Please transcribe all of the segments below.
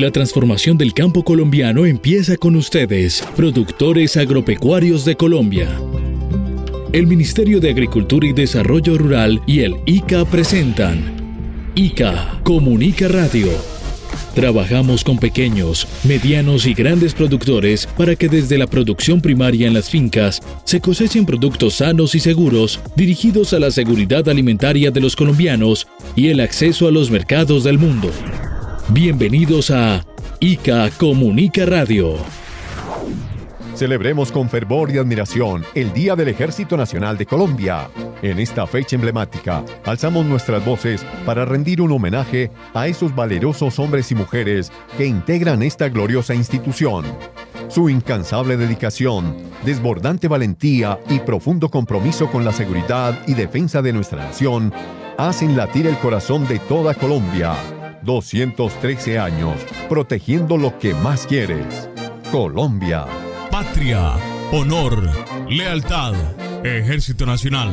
La transformación del campo colombiano empieza con ustedes, productores agropecuarios de Colombia. El Ministerio de Agricultura y Desarrollo Rural y el ICA presentan ICA Comunica Radio. Trabajamos con pequeños, medianos y grandes productores para que desde la producción primaria en las fincas se cosechen productos sanos y seguros dirigidos a la seguridad alimentaria de los colombianos y el acceso a los mercados del mundo. Bienvenidos a ICA Comunica Radio. Celebremos con fervor y admiración el Día del Ejército Nacional de Colombia. En esta fecha emblemática, alzamos nuestras voces para rendir un homenaje a esos valerosos hombres y mujeres que integran esta gloriosa institución. Su incansable dedicación, desbordante valentía y profundo compromiso con la seguridad y defensa de nuestra nación hacen latir el corazón de toda Colombia. 213 años, protegiendo lo que más quieres. Colombia patria, honor, lealtad, Ejército Nacional.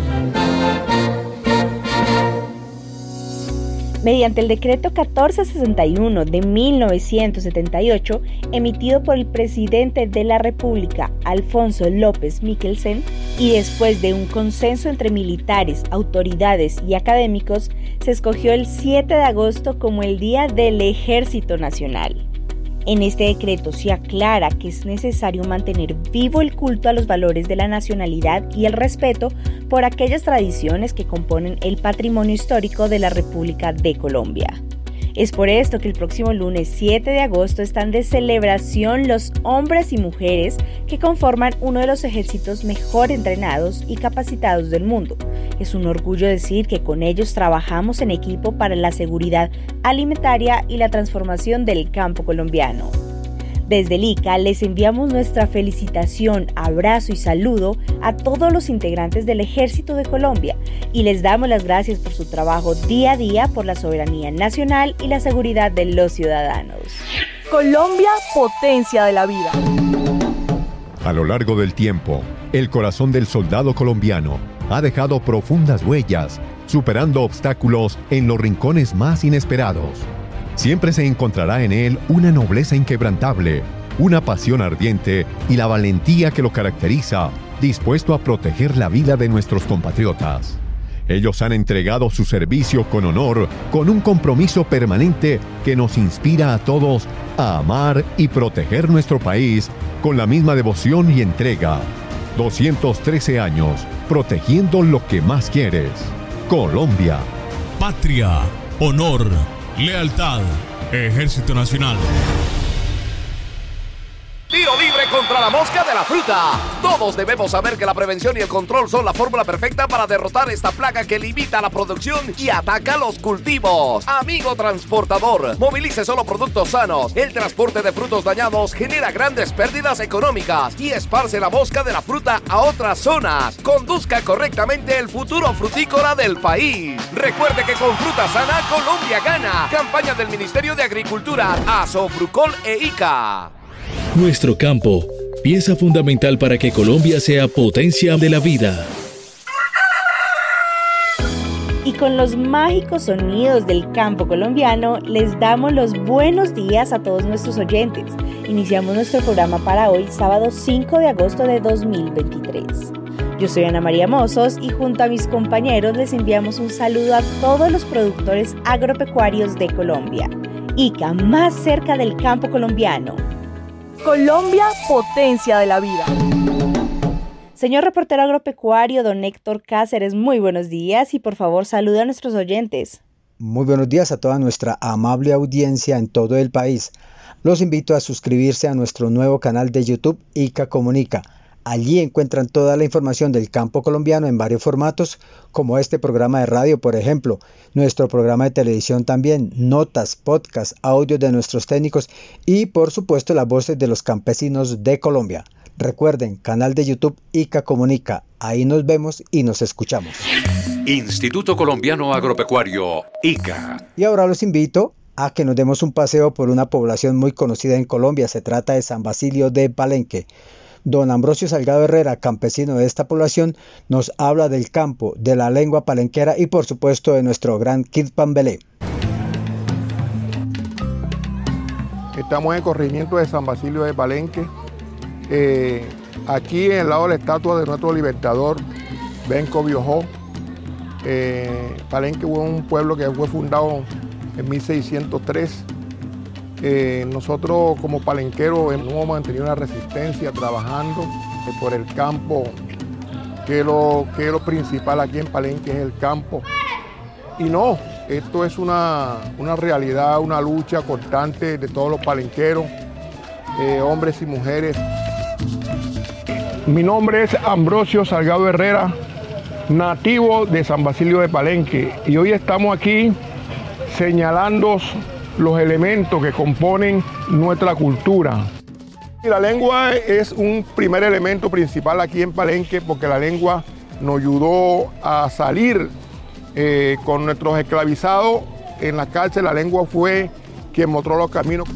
Mediante el decreto 1461 de 1978, emitido por el presidente de la República, Alfonso López Michelsen, y después de un consenso entre militares, autoridades y académicos, se escogió el 7 de agosto como el Día del Ejército Nacional. En este decreto se aclara que es necesario mantener vivo el culto a los valores de la nacionalidad y el respeto por aquellas tradiciones que componen el patrimonio histórico de la República de Colombia. Es por esto que el próximo lunes 7 de agosto están de celebración los hombres y mujeres que conforman uno de los ejércitos mejor entrenados y capacitados del mundo. Es un orgullo decir que con ellos trabajamos en equipo para la seguridad alimentaria y la transformación del campo colombiano. Desde el ICA les enviamos nuestra felicitación, abrazo y saludo a todos los integrantes del Ejército de Colombia y les damos las gracias por su trabajo día a día por la soberanía nacional y la seguridad de los ciudadanos. Colombia, potencia de la vida. A lo largo del tiempo, el corazón del soldado colombiano ha dejado profundas huellas, superando obstáculos en los rincones más inesperados siempre se encontrará en él una nobleza inquebrantable, una pasión ardiente y la valentía que lo caracteriza, dispuesto a proteger la vida de nuestros compatriotas. Ellos han entregado su servicio con honor, con un compromiso permanente que nos inspira a todos a amar y proteger nuestro país con la misma devoción y entrega. 213 años, protegiendo lo que más quieres. Colombia. Patria, honor Lealtad, Ejército Nacional. Contra la mosca de la fruta. Todos debemos saber que la prevención y el control son la fórmula perfecta para derrotar esta plaga que limita la producción y ataca los cultivos. Amigo transportador, movilice solo productos sanos. El transporte de frutos dañados genera grandes pérdidas económicas y esparce la mosca de la fruta a otras zonas. Conduzca correctamente el futuro frutícola del país. Recuerde que con fruta sana Colombia gana. Campaña del Ministerio de Agricultura, Asofrucol e ICA. Nuestro campo, pieza fundamental para que Colombia sea potencia de la vida. Y con los mágicos sonidos del campo colombiano, les damos los buenos días a todos nuestros oyentes. Iniciamos nuestro programa para hoy, sábado 5 de agosto de 2023. Yo soy Ana María Mozos y junto a mis compañeros les enviamos un saludo a todos los productores agropecuarios de Colombia. ICA, más cerca del campo colombiano. Colombia, potencia de la vida. Señor reportero agropecuario, don Héctor Cáceres, muy buenos días y por favor saluda a nuestros oyentes. Muy buenos días a toda nuestra amable audiencia en todo el país. Los invito a suscribirse a nuestro nuevo canal de YouTube ICA Comunica Allí encuentran toda la información del campo colombiano en varios formatos, como este programa de radio, por ejemplo, nuestro programa de televisión también, notas, podcasts, audios de nuestros técnicos y por supuesto las voces de los campesinos de Colombia. Recuerden, canal de YouTube ICA Comunica. Ahí nos vemos y nos escuchamos. Instituto Colombiano Agropecuario, ICA. Y ahora los invito a que nos demos un paseo por una población muy conocida en Colombia. Se trata de San Basilio de Palenque. Don Ambrosio Salgado Herrera, campesino de esta población, nos habla del campo, de la lengua palenquera y por supuesto de nuestro gran Kid Pambelé. Estamos en el corregimiento de San Basilio de Palenque. Eh, aquí en el lado de la estatua de nuestro libertador, Benco Biojó. Eh, Palenque fue un pueblo que fue fundado en 1603. Eh, nosotros como palenqueros hemos mantenido una resistencia trabajando por el campo, que lo, que lo principal aquí en Palenque es el campo. Y no, esto es una, realidad, una lucha constante de todos los palenqueros, eh, hombres y mujeres. Mi nombre es Ambrosio Salgado Herrera, nativo de San Basilio de Palenque, y hoy estamos aquí señalando los elementos que componen nuestra cultura. La lengua es un primer elemento principal aquí en Palenque porque la lengua nos ayudó a salir eh, con nuestros esclavizados en la cárcel, la lengua fue quien mostró los caminos.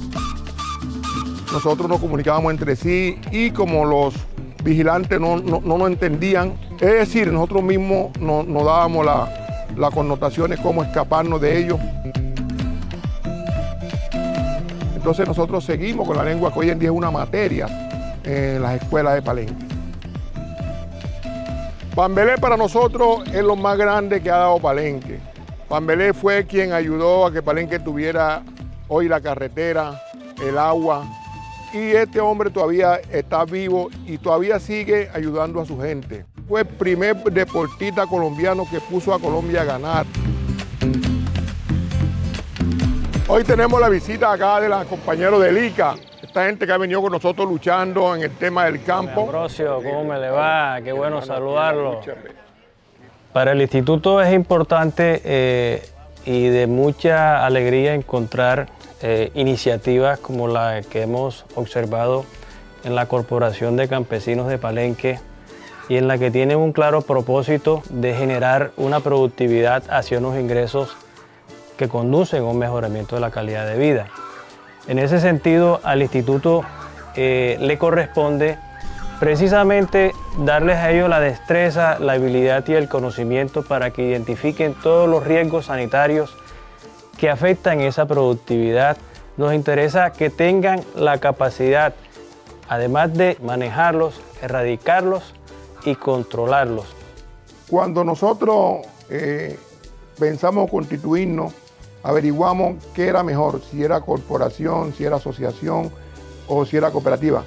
Nosotros nos comunicábamos entre sí y como los vigilantes no, nos entendían, es decir, nosotros mismos nos no dábamos las connotaciones, cómo escaparnos de ellos. Entonces nosotros seguimos con la lengua que hoy en día es una materia en las escuelas de Palenque. Pambelé para nosotros es lo más grande que ha dado Palenque. Pambelé fue quien ayudó a que Palenque tuviera hoy la carretera, el agua. Y este hombre todavía está vivo y todavía sigue ayudando a su gente. Fue el primer deportista colombiano que puso a Colombia a ganar. Hoy tenemos la visita acá de los compañeros de ICA, esta gente que ha venido con nosotros luchando en el tema del campo. Ambrosio, ¿cómo me le va? Qué bueno saludarlo. Para el instituto es importante eh, y de mucha alegría encontrar eh, iniciativas como la que hemos observado en la Corporación de Campesinos de Palenque y en la que tiene un claro propósito de generar una productividad hacia unos ingresos que conducen a un mejoramiento de la calidad de vida. En ese sentido, al instituto eh, le corresponde precisamente darles a ellos la destreza, la habilidad y el conocimiento para que identifiquen todos los riesgos sanitarios que afectan esa productividad. Nos interesa que tengan la capacidad, además de manejarlos, erradicarlos y controlarlos. Cuando nosotros eh, pensamos constituirnos, averiguamos qué era mejor, si era corporación, si era asociación o si era cooperativa.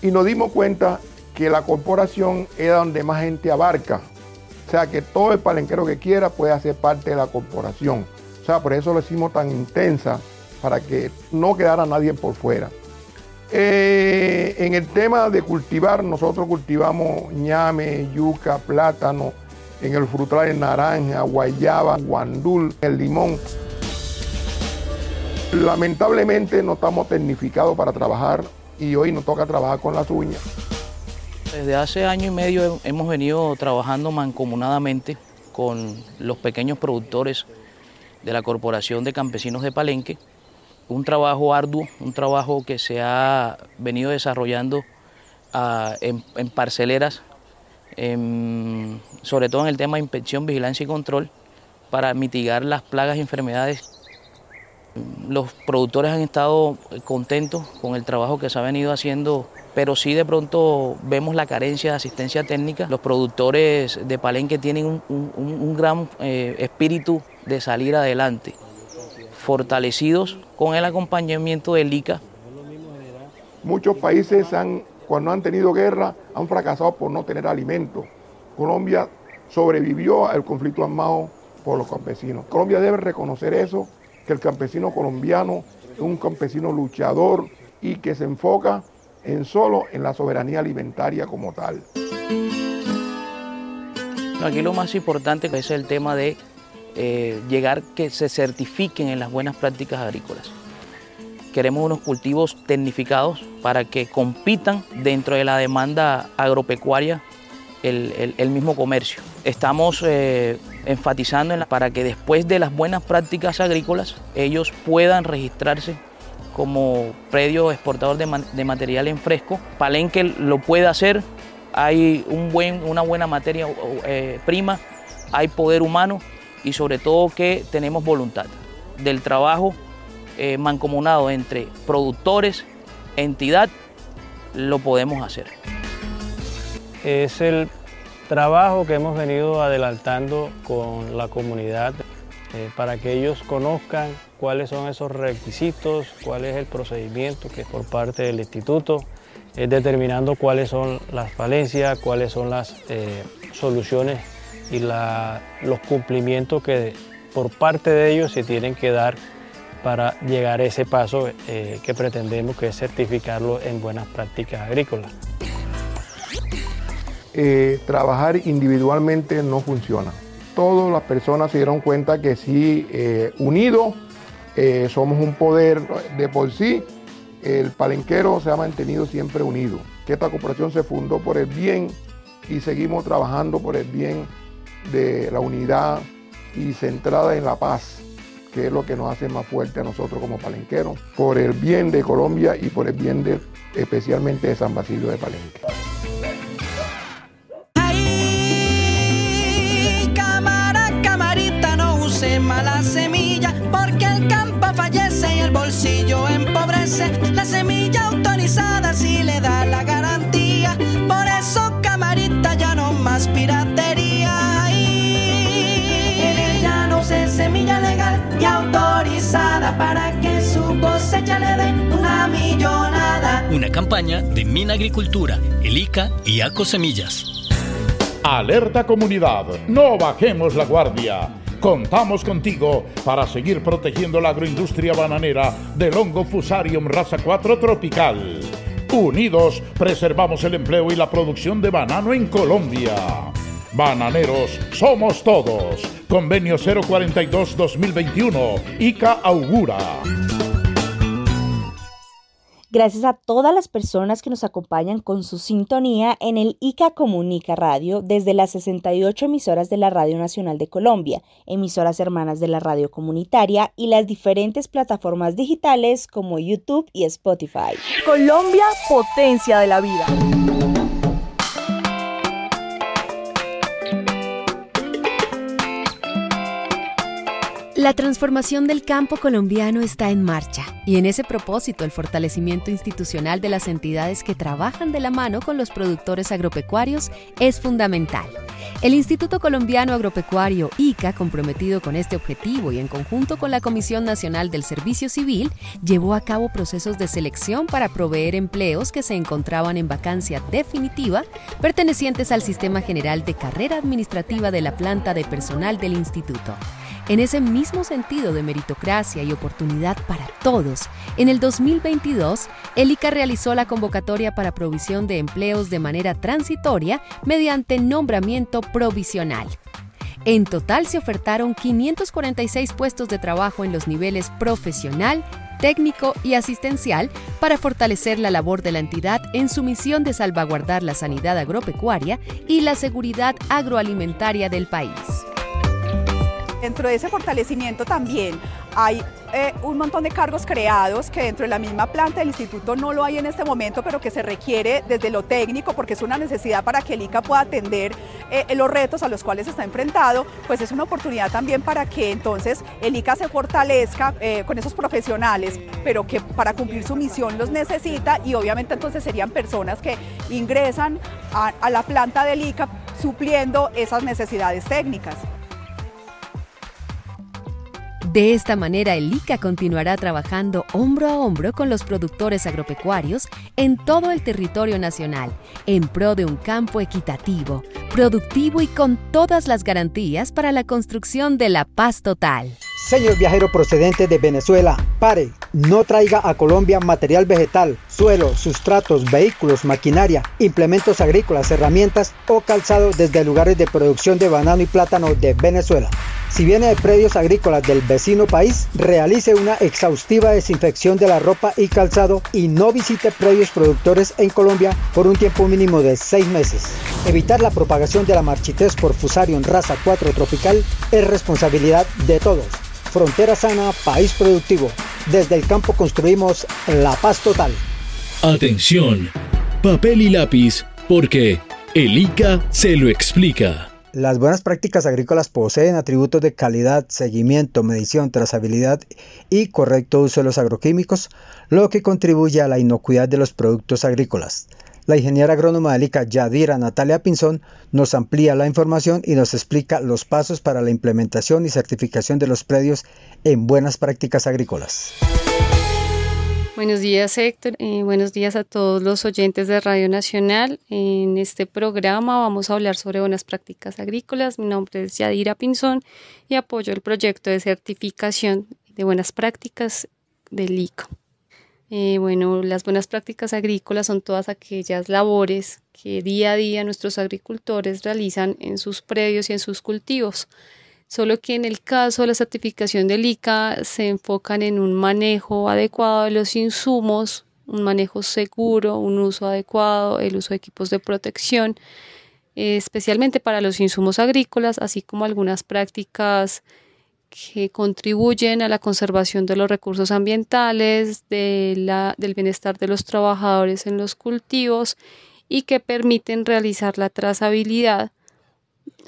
Y nos dimos cuenta que la corporación era donde más gente abarca. O sea, que todo el palenquero que quiera puede hacer parte de la corporación. O sea, por eso lo hicimos tan intensa, para que no quedara nadie por fuera. Eh, en el tema de cultivar, nosotros cultivamos ñame, yuca, plátano, en el frutal naranja, guayaba, guandul, el limón. Lamentablemente no estamos tecnificados para trabajar y hoy nos toca trabajar con las uñas. Desde hace año y medio hemos venido trabajando mancomunadamente con los pequeños productores de la Corporación de Campesinos de Palenque. Un trabajo arduo, un trabajo que se ha venido desarrollando ah, en, parceleras, sobre todo en el tema de inspección, vigilancia y control, para mitigar las plagas y enfermedades los productores han estado contentos con el trabajo que se ha venido haciendo, pero sí de pronto vemos la carencia de asistencia técnica. Los productores de Palenque tienen un, gran eh, espíritu de salir adelante, fortalecidos con el acompañamiento del ICA. Muchos países han, cuando han tenido guerra han fracasado por no tener alimento. Colombia sobrevivió al conflicto armado por los campesinos. Colombia debe reconocer eso que el campesino colombiano es un campesino luchador y que se enfoca en solo en la soberanía alimentaria como tal. Aquí lo más importante es el tema de eh, llegar que se certifiquen en las buenas prácticas agrícolas. Queremos unos cultivos tecnificados para que compitan dentro de la demanda agropecuaria el, mismo comercio. Estamos eh, enfatizando para que después de las buenas prácticas agrícolas ellos puedan registrarse como predio exportador de, material en fresco. Palenque lo puede hacer, hay una buena materia eh, prima, hay poder humano y sobre todo que tenemos voluntad del trabajo eh, mancomunado entre productores, entidad, lo podemos hacer. Es el trabajo que hemos venido adelantando con la comunidad eh, para que ellos conozcan cuáles son esos requisitos, cuál es el procedimiento que por parte del instituto, es determinando cuáles son las falencias, cuáles son las eh, soluciones y los cumplimientos que por parte de ellos se tienen que dar para llegar a ese paso eh, que pretendemos que es certificarlo en buenas prácticas agrícolas. Trabajar individualmente no funciona todas las personas se dieron cuenta que si eh, unidos eh, somos un poder de por sí. El palenquero se ha mantenido siempre unido, que esta corporación se fundó por el bien y seguimos trabajando por el bien de la unidad y centrada en la paz, que es lo que nos hace más fuerte a nosotros como palenqueros, por el bien de Colombia y por el bien de, especialmente de San Basilio de Palenque. Mala semilla, porque el campo fallece y el bolsillo empobrece. La semilla autorizada sí le da la garantía, por eso camarita ya no más piratería. En ella no se semilla legal y autorizada para que su cosecha le dé una millonada. Una campaña de Mina Agricultura, el ICA y ACO Semillas. Alerta comunidad, no bajemos la guardia. Contamos contigo para seguir protegiendo la agroindustria bananera del hongo Fusarium raza 4 tropical. Unidos, preservamos el empleo y la producción de banano en Colombia. Bananeros, somos todos. Convenio 042-2021. ICA augura. Gracias a todas las personas que nos acompañan con su sintonía en el ICA Comunica Radio desde las 68 emisoras de la Radio Nacional de Colombia, emisoras hermanas de la radio comunitaria y las diferentes plataformas digitales como YouTube y Spotify. Colombia, potencia de la vida. La transformación del campo colombiano está en marcha y en ese propósito el fortalecimiento institucional de las entidades que trabajan de la mano con los productores agropecuarios es fundamental. El Instituto Colombiano Agropecuario ICA, comprometido con este objetivo y en conjunto con la Comisión Nacional del Servicio Civil, llevó a cabo procesos de selección para proveer empleos que se encontraban en vacancia definitiva pertenecientes al Sistema General de Carrera Administrativa de la planta de personal del instituto. En ese mismo sentido de meritocracia y oportunidad para todos, en el 2022, el ICA realizó la convocatoria para provisión de empleos de manera transitoria mediante nombramiento provisional. En total se ofertaron 546 puestos de trabajo en los niveles profesional, técnico y asistencial para fortalecer la labor de la entidad en su misión de salvaguardar la sanidad agropecuaria y la seguridad agroalimentaria del país. Dentro de ese fortalecimiento también hay eh, un montón de cargos creados que dentro de la misma planta del instituto no lo hay en este momento, pero que se requiere desde lo técnico, porque es una necesidad para que el ICA pueda atender eh, los retos a los cuales está enfrentado, pues es una oportunidad también para que entonces el ICA se fortalezca eh, con esos profesionales, pero que para cumplir su misión los necesita y obviamente entonces serían personas que ingresan a la planta del ICA supliendo esas necesidades técnicas. De esta manera, el ICA continuará trabajando hombro a hombro con los productores agropecuarios en todo el territorio nacional, en pro de un campo equitativo, productivo y con todas las garantías para la construcción de la paz total. Señor viajero procedente de Venezuela, pare, no traiga a Colombia material vegetal, suelo, sustratos, vehículos, maquinaria, implementos agrícolas, herramientas o calzado desde lugares de producción de banano y plátano de Venezuela. Si viene de predios agrícolas del vecino país, realice una exhaustiva desinfección de la ropa y calzado y no visite predios productores en Colombia por un tiempo mínimo de seis meses. Evitar la propagación de la marchitez por Fusarium raza 4 tropical es responsabilidad de todos. Frontera sana, país productivo. Desde el campo construimos la paz total. Atención, papel y lápiz, porque el ICA se lo explica. Las buenas prácticas agrícolas poseen atributos de calidad, seguimiento, medición, trazabilidad y correcto uso de los agroquímicos, lo que contribuye a la inocuidad de los productos agrícolas. La ingeniera agrónoma de ICA, Yadira Natalia Pinzón, nos amplía la información y nos explica los pasos para la implementación y certificación de los predios en buenas prácticas agrícolas. Buenos días Héctor, buenos días a todos los oyentes de Radio Nacional. En este programa vamos a hablar sobre buenas prácticas agrícolas. Mi nombre es Yadira Pinzón y apoyo el proyecto de certificación de buenas prácticas del ICO. Eh, bueno, las buenas prácticas agrícolas son todas aquellas labores que día a día nuestros agricultores realizan en sus predios y en sus cultivos. Solo que en el caso de la certificación del ICA se enfocan en un manejo adecuado de los insumos, un manejo seguro, un uso adecuado, el uso de equipos de protección, especialmente para los insumos agrícolas, así como algunas prácticas que contribuyen a la conservación de los recursos ambientales, de la, del bienestar de los trabajadores en los cultivos y que permiten realizar la trazabilidad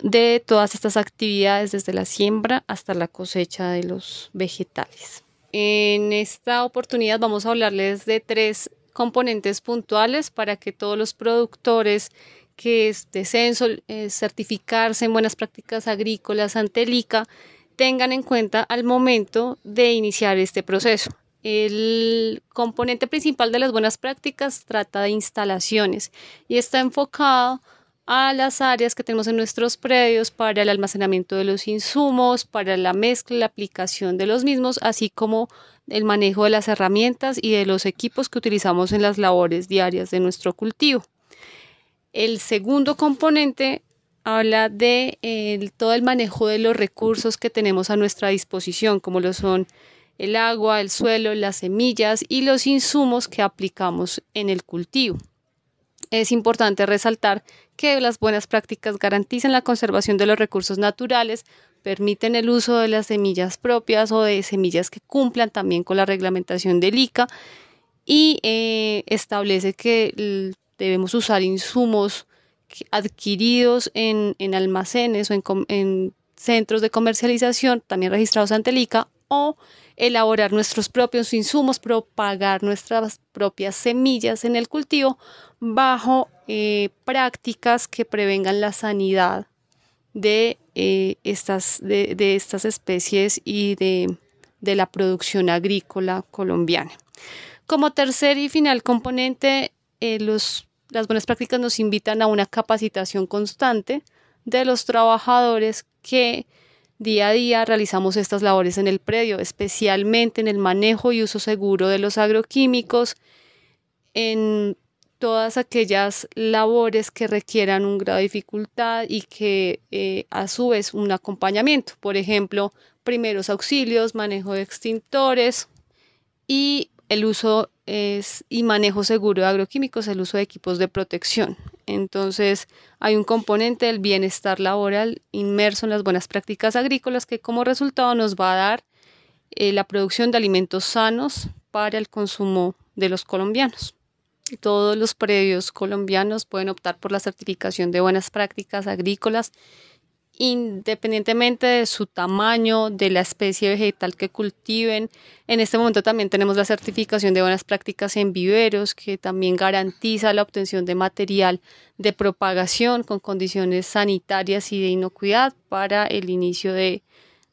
de todas estas actividades desde la siembra hasta la cosecha de los vegetales. En esta oportunidad vamos a hablarles de tres componentes puntuales para que todos los productores que deseen eh, certificarse en buenas prácticas agrícolas ante el ICA tengan en cuenta al momento de iniciar este proceso. El componente principal de las buenas prácticas trata de instalaciones y está enfocado a las áreas que tenemos en nuestros predios para el almacenamiento de los insumos, para la mezcla, la aplicación de los mismos, así como el manejo de las herramientas y de los equipos que utilizamos en las labores diarias de nuestro cultivo. El segundo componente habla de todo el manejo de los recursos que tenemos a nuestra disposición, como lo son el agua, el suelo, las semillas y los insumos que aplicamos en el cultivo. Es importante resaltar que las buenas prácticas garantizan la conservación de los recursos naturales, permiten el uso de las semillas propias o de semillas que cumplan también con la reglamentación del ICA y eh, establece que debemos usar insumos adquiridos en, almacenes o en, en centros de comercialización también registrados ante el ICA o elaborar nuestros propios insumos, propagar nuestras propias semillas en el cultivo bajo eh, prácticas que prevengan la sanidad de, eh, estas, de, estas especies y de, la producción agrícola colombiana. Como tercer y final componente, eh, los, las buenas prácticas nos invitan a una capacitación constante de los trabajadores que Día a día realizamos estas labores en el predio, especialmente en el manejo y uso seguro de los agroquímicos, en todas aquellas labores que requieran un grado de dificultad y que eh, a su vez un acompañamiento, por ejemplo, primeros auxilios, manejo de extintores y el uso es, y manejo seguro de agroquímicos, el uso de equipos de protección. Entonces, hay un componente del bienestar laboral inmerso en las buenas prácticas agrícolas que como resultado nos va a dar eh, la producción de alimentos sanos para el consumo de los colombianos. Todos los predios colombianos pueden optar por la certificación de buenas prácticas agrícolas independientemente de su tamaño, de la especie vegetal que cultiven. En este momento también tenemos la certificación de buenas prácticas en viveros, que también garantiza la obtención de material de propagación con condiciones sanitarias y de inocuidad para el inicio de,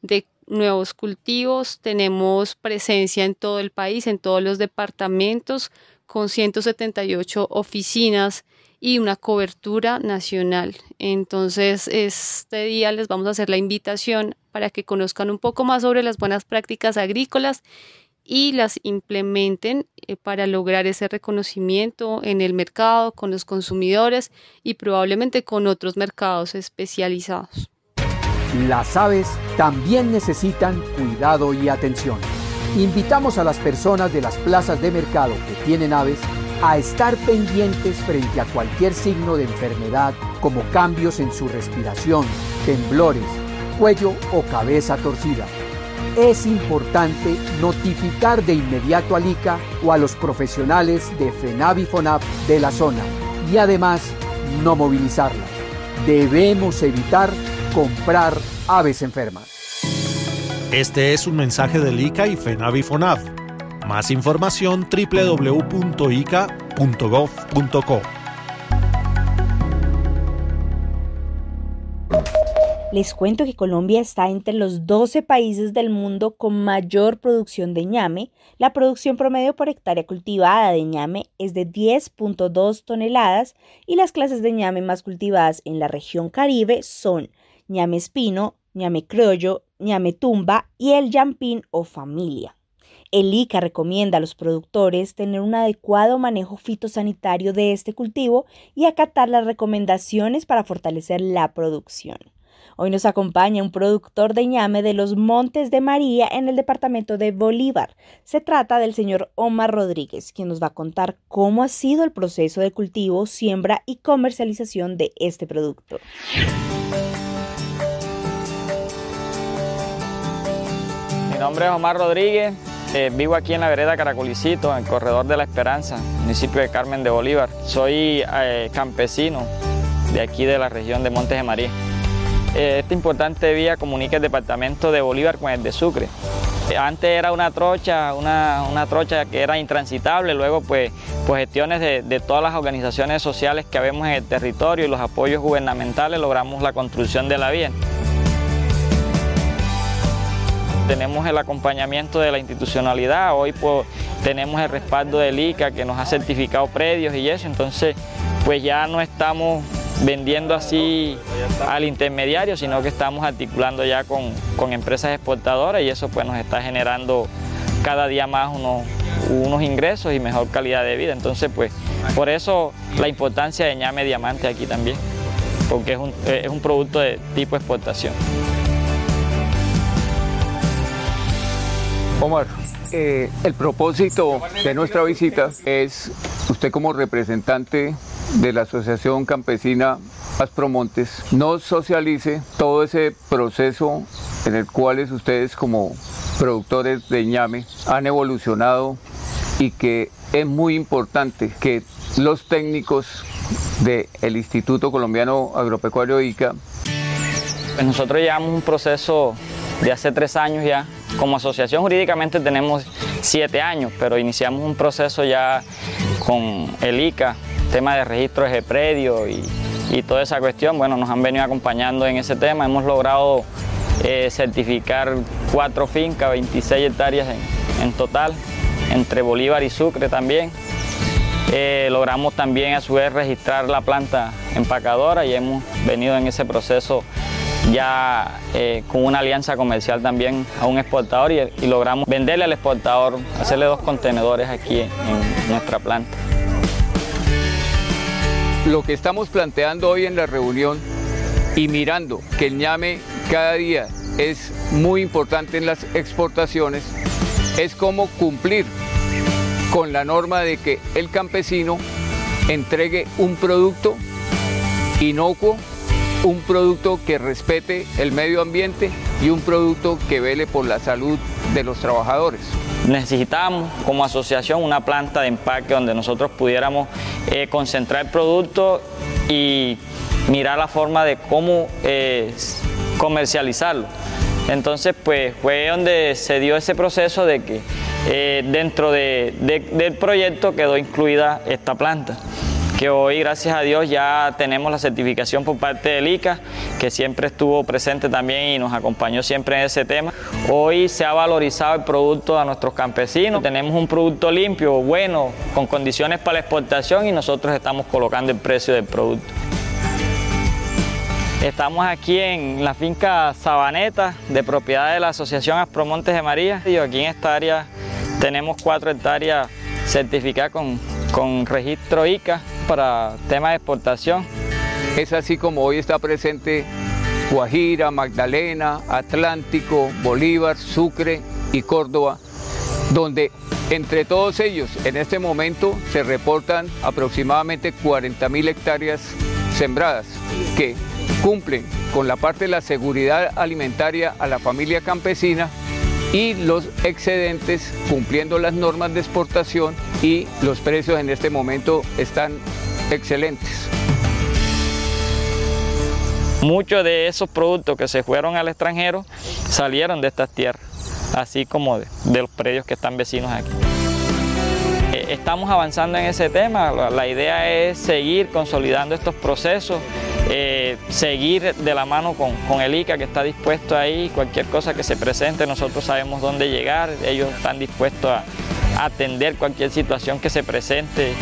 de nuevos cultivos. Tenemos presencia en todo el país, en todos los departamentos, con 178 oficinas y una cobertura nacional. Entonces, este día les vamos a hacer la invitación para que conozcan un poco más sobre las buenas prácticas agrícolas y las implementen eh, para lograr ese reconocimiento en el mercado, con los consumidores y probablemente con otros mercados especializados. Las aves también necesitan cuidado y atención. Invitamos a las personas de las plazas de mercado que tienen aves a estar pendientes frente a cualquier signo de enfermedad como cambios en su respiración, temblores, cuello o cabeza torcida. Es importante notificar de inmediato al ICA o a los profesionales de FENAV y de la zona y además no movilizarlas. debemos evitar comprar aves enfermas. Este es un mensaje del ICA y FENAVIFONAV. Más información www.ica.gov.co. Les cuento que Colombia está entre los 12 países del mundo con mayor producción de ñame. La producción promedio por hectárea cultivada de ñame es de 10.2 toneladas y las clases de ñame más cultivadas en la región Caribe son ñame espino, ñame criollo, ñame tumba y el yampín o familia. El ICA recomienda a los productores tener un adecuado manejo fitosanitario de este cultivo y acatar las recomendaciones para fortalecer la producción. Hoy nos acompaña un productor de ñame de los Montes de María en el departamento de Bolívar. Se trata del señor Omar Rodríguez, quien nos va a contar cómo ha sido el proceso de cultivo, siembra y comercialización de este producto. Mi nombre es Omar Rodríguez, eh, vivo aquí en la vereda Caracolicito, en el Corredor de la Esperanza, municipio de Carmen de Bolívar. Soy eh, campesino de aquí de la región de Montes de María. Eh, esta importante vía comunica el departamento de Bolívar con el de Sucre. Eh, antes era una trocha, una, trocha que era intransitable, luego pues, pues gestiones de, de, todas las organizaciones sociales que vemos en el territorio y los apoyos gubernamentales logramos la construcción de la vía. Tenemos el acompañamiento de la institucionalidad, hoy pues, tenemos el respaldo del ICA que nos ha certificado predios y eso, entonces pues ya no estamos vendiendo así al intermediario, sino que estamos articulando ya con, empresas exportadoras y eso pues nos está generando cada día más unos, unos ingresos y mejor calidad de vida. Entonces pues por eso la importancia de ñame diamante aquí también, porque es un, es un producto de tipo exportación. Omar, eh, el propósito de nuestra visita es usted como representante de la Asociación Campesina Aspromontes nos socialice todo ese proceso en el cual ustedes como productores de ñame han evolucionado y que es muy importante que los técnicos del Instituto Colombiano Agropecuario ICA. Pues nosotros llevamos un proceso de hace tres años ya. Como asociación jurídicamente tenemos siete años, pero iniciamos un proceso ya con el ICA tema de registros de predio y, toda esa cuestión, bueno, nos han venido acompañando en ese tema. Hemos logrado eh, certificar cuatro fincas, 26 hectáreas en, total, entre Bolívar y Sucre también. Eh, logramos también a su vez registrar la planta empacadora y hemos venido en ese proceso ya eh, con una alianza comercial también a un exportador y, y, logramos venderle al exportador, hacerle dos contenedores aquí en nuestra planta. Lo que estamos planteando hoy en la reunión y mirando que el ñame cada día es muy importante en las exportaciones, es cómo cumplir con la norma de que el campesino entregue un producto inocuo, un producto que respete el medio ambiente y un producto que vele por la salud de los trabajadores. Necesitamos como asociación una planta de empaque donde nosotros pudiéramos eh, concentrar el producto y mirar la forma de cómo eh, comercializarlo. Entonces, pues fue donde se dio ese proceso de que eh, dentro del proyecto quedó incluida esta planta que hoy gracias a Dios ya tenemos la certificación por parte del ICA, que siempre estuvo presente también y nos acompañó siempre en ese tema. Hoy se ha valorizado el producto a nuestros campesinos, tenemos un producto limpio, bueno, con condiciones para la exportación y nosotros estamos colocando el precio del producto. Estamos aquí en la finca Sabaneta, de propiedad de la Asociación Aspromontes de María. Y aquí en esta área tenemos cuatro hectáreas certificadas con, con registro ICA para temas de exportación. Es así como hoy está presente Guajira, Magdalena, Atlántico, Bolívar, Sucre y Córdoba, donde entre todos ellos en este momento se reportan aproximadamente 40.000 hectáreas sembradas que cumplen con la parte de la seguridad alimentaria a la familia campesina y los excedentes cumpliendo las normas de exportación y los precios en este momento están excelentes. muchos de esos productos que se fueron al extranjero salieron de estas tierras, así como de, los predios que están vecinos aquí. Eh, estamos avanzando en ese tema, la, idea es seguir consolidando estos procesos, eh, seguir de la mano con, con, el ICA que está dispuesto ahí, cualquier cosa que se presente, nosotros sabemos dónde llegar, ellos están dispuestos a atender cualquier situación que se presente.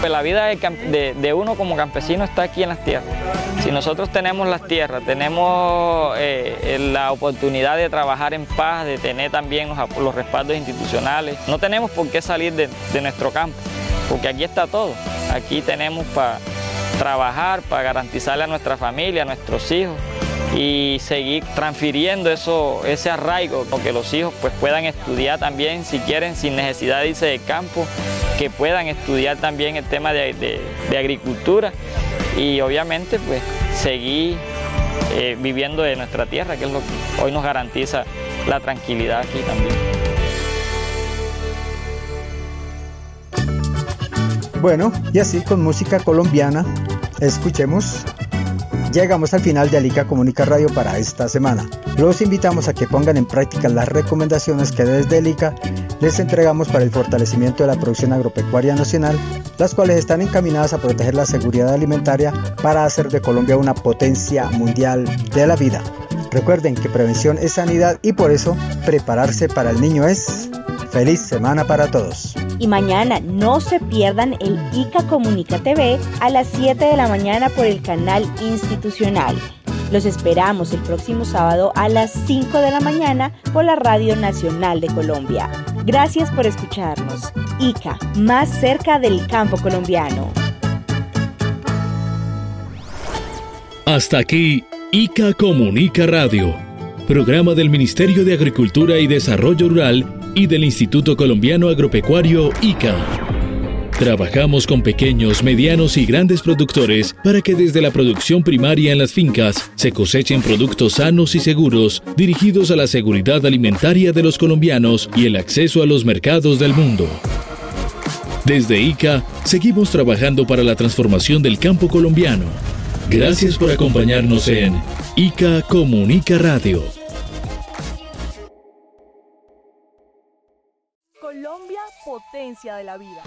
Pues la vida de, uno como campesino está aquí en las tierras. Si nosotros tenemos las tierras, tenemos eh, la oportunidad de trabajar en paz, de tener también los, respaldos institucionales, no tenemos por qué salir de nuestro campo, porque aquí está todo. Aquí tenemos para trabajar, para garantizarle a nuestra familia, a nuestros hijos, y seguir transfiriendo eso, ese arraigo, que los hijos pues puedan estudiar también, si quieren, sin necesidad de irse de campo, que puedan estudiar también el tema de, agricultura y obviamente pues seguir eh, viviendo de nuestra tierra, que es lo que hoy nos garantiza la tranquilidad aquí también. Bueno, y así con música colombiana, escuchemos Llegamos al final de Alica Comunica Radio para esta semana. Los invitamos a que pongan en práctica las recomendaciones que desde Alica les entregamos para el fortalecimiento de la producción agropecuaria nacional, las cuales están encaminadas a proteger la seguridad alimentaria para hacer de Colombia una potencia mundial de la vida. Recuerden que prevención es sanidad y por eso prepararse para el niño es feliz semana para todos. Y mañana no se pierdan el ICA Comunica TV a las 7 de la mañana por el canal institucional. Los esperamos el próximo sábado a las 5 de la mañana por la Radio Nacional de Colombia. Gracias por escucharnos. ICA, más cerca del campo colombiano. Hasta aquí, ICA Comunica Radio, programa del Ministerio de Agricultura y Desarrollo Rural y del Instituto Colombiano Agropecuario ICA. Trabajamos con pequeños, medianos y grandes productores para que desde la producción primaria en las fincas se cosechen productos sanos y seguros dirigidos a la seguridad alimentaria de los colombianos y el acceso a los mercados del mundo. Desde ICA seguimos trabajando para la transformación del campo colombiano. Gracias por acompañarnos en ICA Comunica Radio. de la vida.